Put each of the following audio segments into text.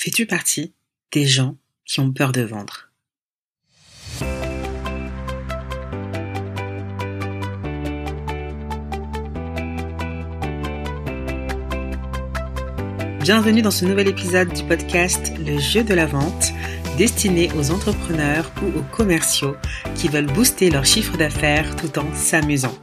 Fais-tu partie des gens qui ont peur de vendre? Bienvenue dans ce nouvel épisode du podcast Le jeu de la vente, destiné aux entrepreneurs ou aux commerciaux qui veulent booster leur chiffre d'affaires tout en s'amusant.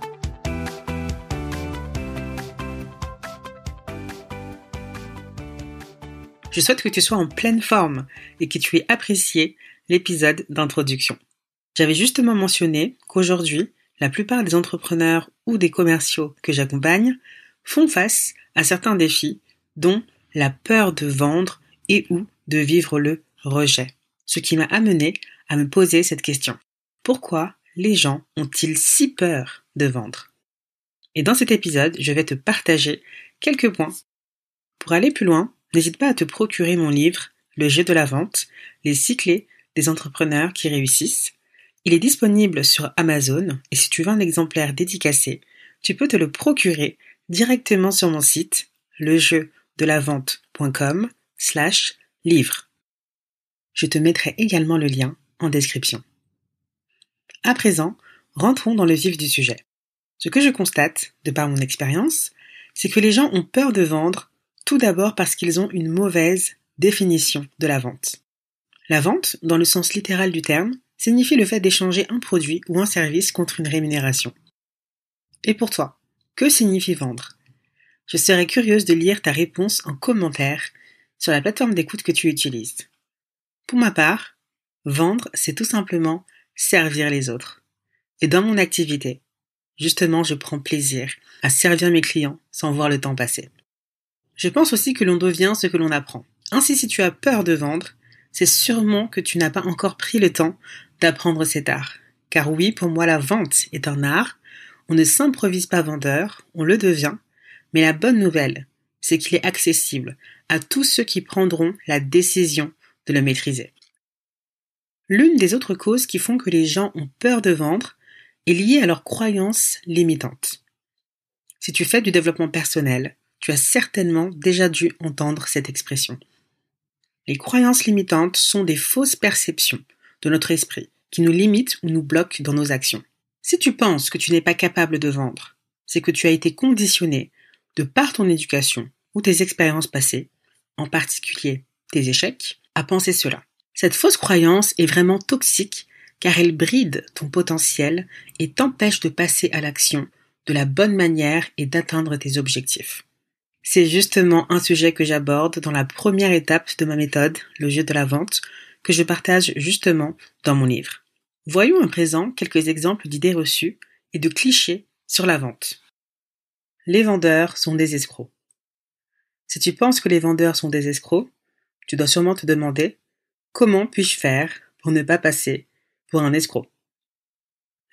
Je souhaite que tu sois en pleine forme et que tu aies apprécié l'épisode d'introduction. J'avais justement mentionné qu'aujourd'hui, la plupart des entrepreneurs ou des commerciaux que j'accompagne font face à certains défis, dont la peur de vendre et ou de vivre le rejet. Ce qui m'a amené à me poser cette question. Pourquoi les gens ont-ils si peur de vendre? Et dans cet épisode, je vais te partager quelques points. Pour aller plus loin, N'hésite pas à te procurer mon livre Le jeu de la vente, les six clés des entrepreneurs qui réussissent. Il est disponible sur Amazon et si tu veux un exemplaire dédicacé, tu peux te le procurer directement sur mon site lejeudelavente.com slash livre. Je te mettrai également le lien en description. À présent, rentrons dans le vif du sujet. Ce que je constate, de par mon expérience, c'est que les gens ont peur de vendre tout d'abord parce qu'ils ont une mauvaise définition de la vente. La vente, dans le sens littéral du terme, signifie le fait d'échanger un produit ou un service contre une rémunération. Et pour toi, que signifie vendre? Je serais curieuse de lire ta réponse en commentaire sur la plateforme d'écoute que tu utilises. Pour ma part, vendre, c'est tout simplement servir les autres. Et dans mon activité, justement, je prends plaisir à servir mes clients sans voir le temps passer. Je pense aussi que l'on devient ce que l'on apprend. Ainsi, si tu as peur de vendre, c'est sûrement que tu n'as pas encore pris le temps d'apprendre cet art. Car oui, pour moi, la vente est un art. On ne s'improvise pas vendeur, on le devient. Mais la bonne nouvelle, c'est qu'il est accessible à tous ceux qui prendront la décision de le maîtriser. L'une des autres causes qui font que les gens ont peur de vendre est liée à leurs croyances limitantes. Si tu fais du développement personnel, tu as certainement déjà dû entendre cette expression. Les croyances limitantes sont des fausses perceptions de notre esprit qui nous limitent ou nous bloquent dans nos actions. Si tu penses que tu n'es pas capable de vendre, c'est que tu as été conditionné de par ton éducation ou tes expériences passées, en particulier tes échecs, à penser cela. Cette fausse croyance est vraiment toxique car elle bride ton potentiel et t'empêche de passer à l'action de la bonne manière et d'atteindre tes objectifs. C'est justement un sujet que j'aborde dans la première étape de ma méthode, le jeu de la vente, que je partage justement dans mon livre. Voyons à présent quelques exemples d'idées reçues et de clichés sur la vente. Les vendeurs sont des escrocs. Si tu penses que les vendeurs sont des escrocs, tu dois sûrement te demander comment puis-je faire pour ne pas passer pour un escroc.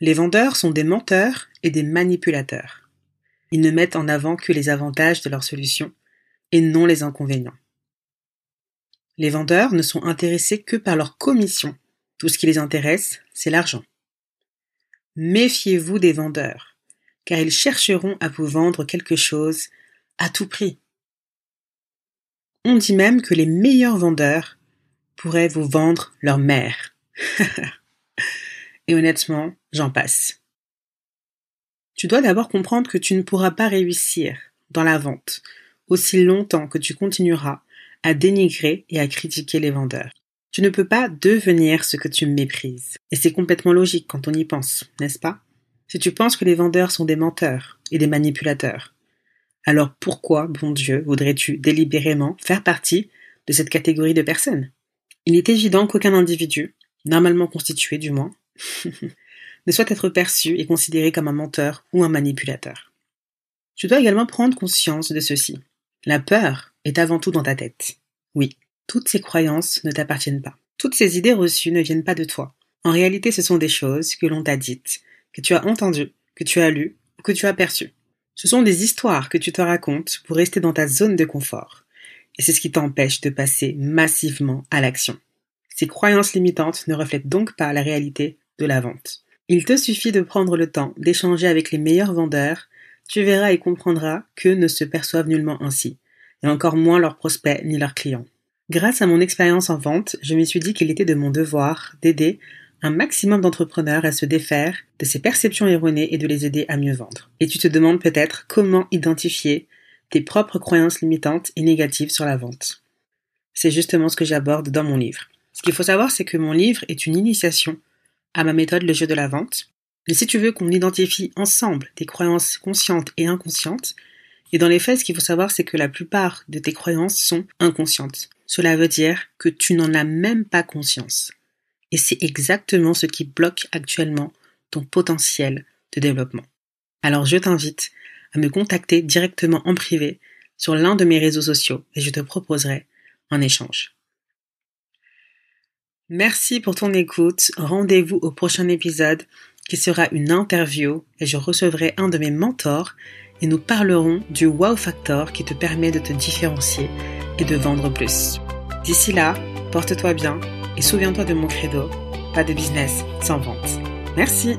Les vendeurs sont des menteurs et des manipulateurs. Ils ne mettent en avant que les avantages de leur solution et non les inconvénients. Les vendeurs ne sont intéressés que par leur commission. Tout ce qui les intéresse, c'est l'argent. Méfiez-vous des vendeurs, car ils chercheront à vous vendre quelque chose à tout prix. On dit même que les meilleurs vendeurs pourraient vous vendre leur mère. Et honnêtement, j'en passe. Tu dois d'abord comprendre que tu ne pourras pas réussir dans la vente aussi longtemps que tu continueras à dénigrer et à critiquer les vendeurs. Tu ne peux pas devenir ce que tu méprises. Et c'est complètement logique quand on y pense, n'est-ce pas? Si tu penses que les vendeurs sont des menteurs et des manipulateurs, alors pourquoi, bon Dieu, voudrais-tu délibérément faire partie de cette catégorie de personnes? Il est évident qu'aucun individu, normalement constitué du moins, ne souhaite être perçu et considéré comme un menteur ou un manipulateur. Tu dois également prendre conscience de ceci. La peur est avant tout dans ta tête. Oui, toutes ces croyances ne t'appartiennent pas. Toutes ces idées reçues ne viennent pas de toi. En réalité, ce sont des choses que l'on t'a dites, que tu as entendues, que tu as lues ou que tu as perçues. Ce sont des histoires que tu te racontes pour rester dans ta zone de confort. Et c'est ce qui t'empêche de passer massivement à l'action. Ces croyances limitantes ne reflètent donc pas la réalité de la vente. Il te suffit de prendre le temps d'échanger avec les meilleurs vendeurs, tu verras et comprendras qu'eux ne se perçoivent nullement ainsi, et encore moins leurs prospects ni leurs clients. Grâce à mon expérience en vente, je me suis dit qu'il était de mon devoir d'aider un maximum d'entrepreneurs à se défaire de ces perceptions erronées et de les aider à mieux vendre. Et tu te demandes peut-être comment identifier tes propres croyances limitantes et négatives sur la vente. C'est justement ce que j'aborde dans mon livre. Ce qu'il faut savoir, c'est que mon livre est une initiation à ma méthode Le jeu de la vente. Mais si tu veux qu'on identifie ensemble tes croyances conscientes et inconscientes, et dans les faits, ce qu'il faut savoir, c'est que la plupart de tes croyances sont inconscientes. Cela veut dire que tu n'en as même pas conscience. Et c'est exactement ce qui bloque actuellement ton potentiel de développement. Alors je t'invite à me contacter directement en privé sur l'un de mes réseaux sociaux et je te proposerai un échange. Merci pour ton écoute. Rendez-vous au prochain épisode qui sera une interview et je recevrai un de mes mentors et nous parlerons du wow factor qui te permet de te différencier et de vendre plus. D'ici là, porte-toi bien et souviens-toi de mon credo, pas de business sans vente. Merci.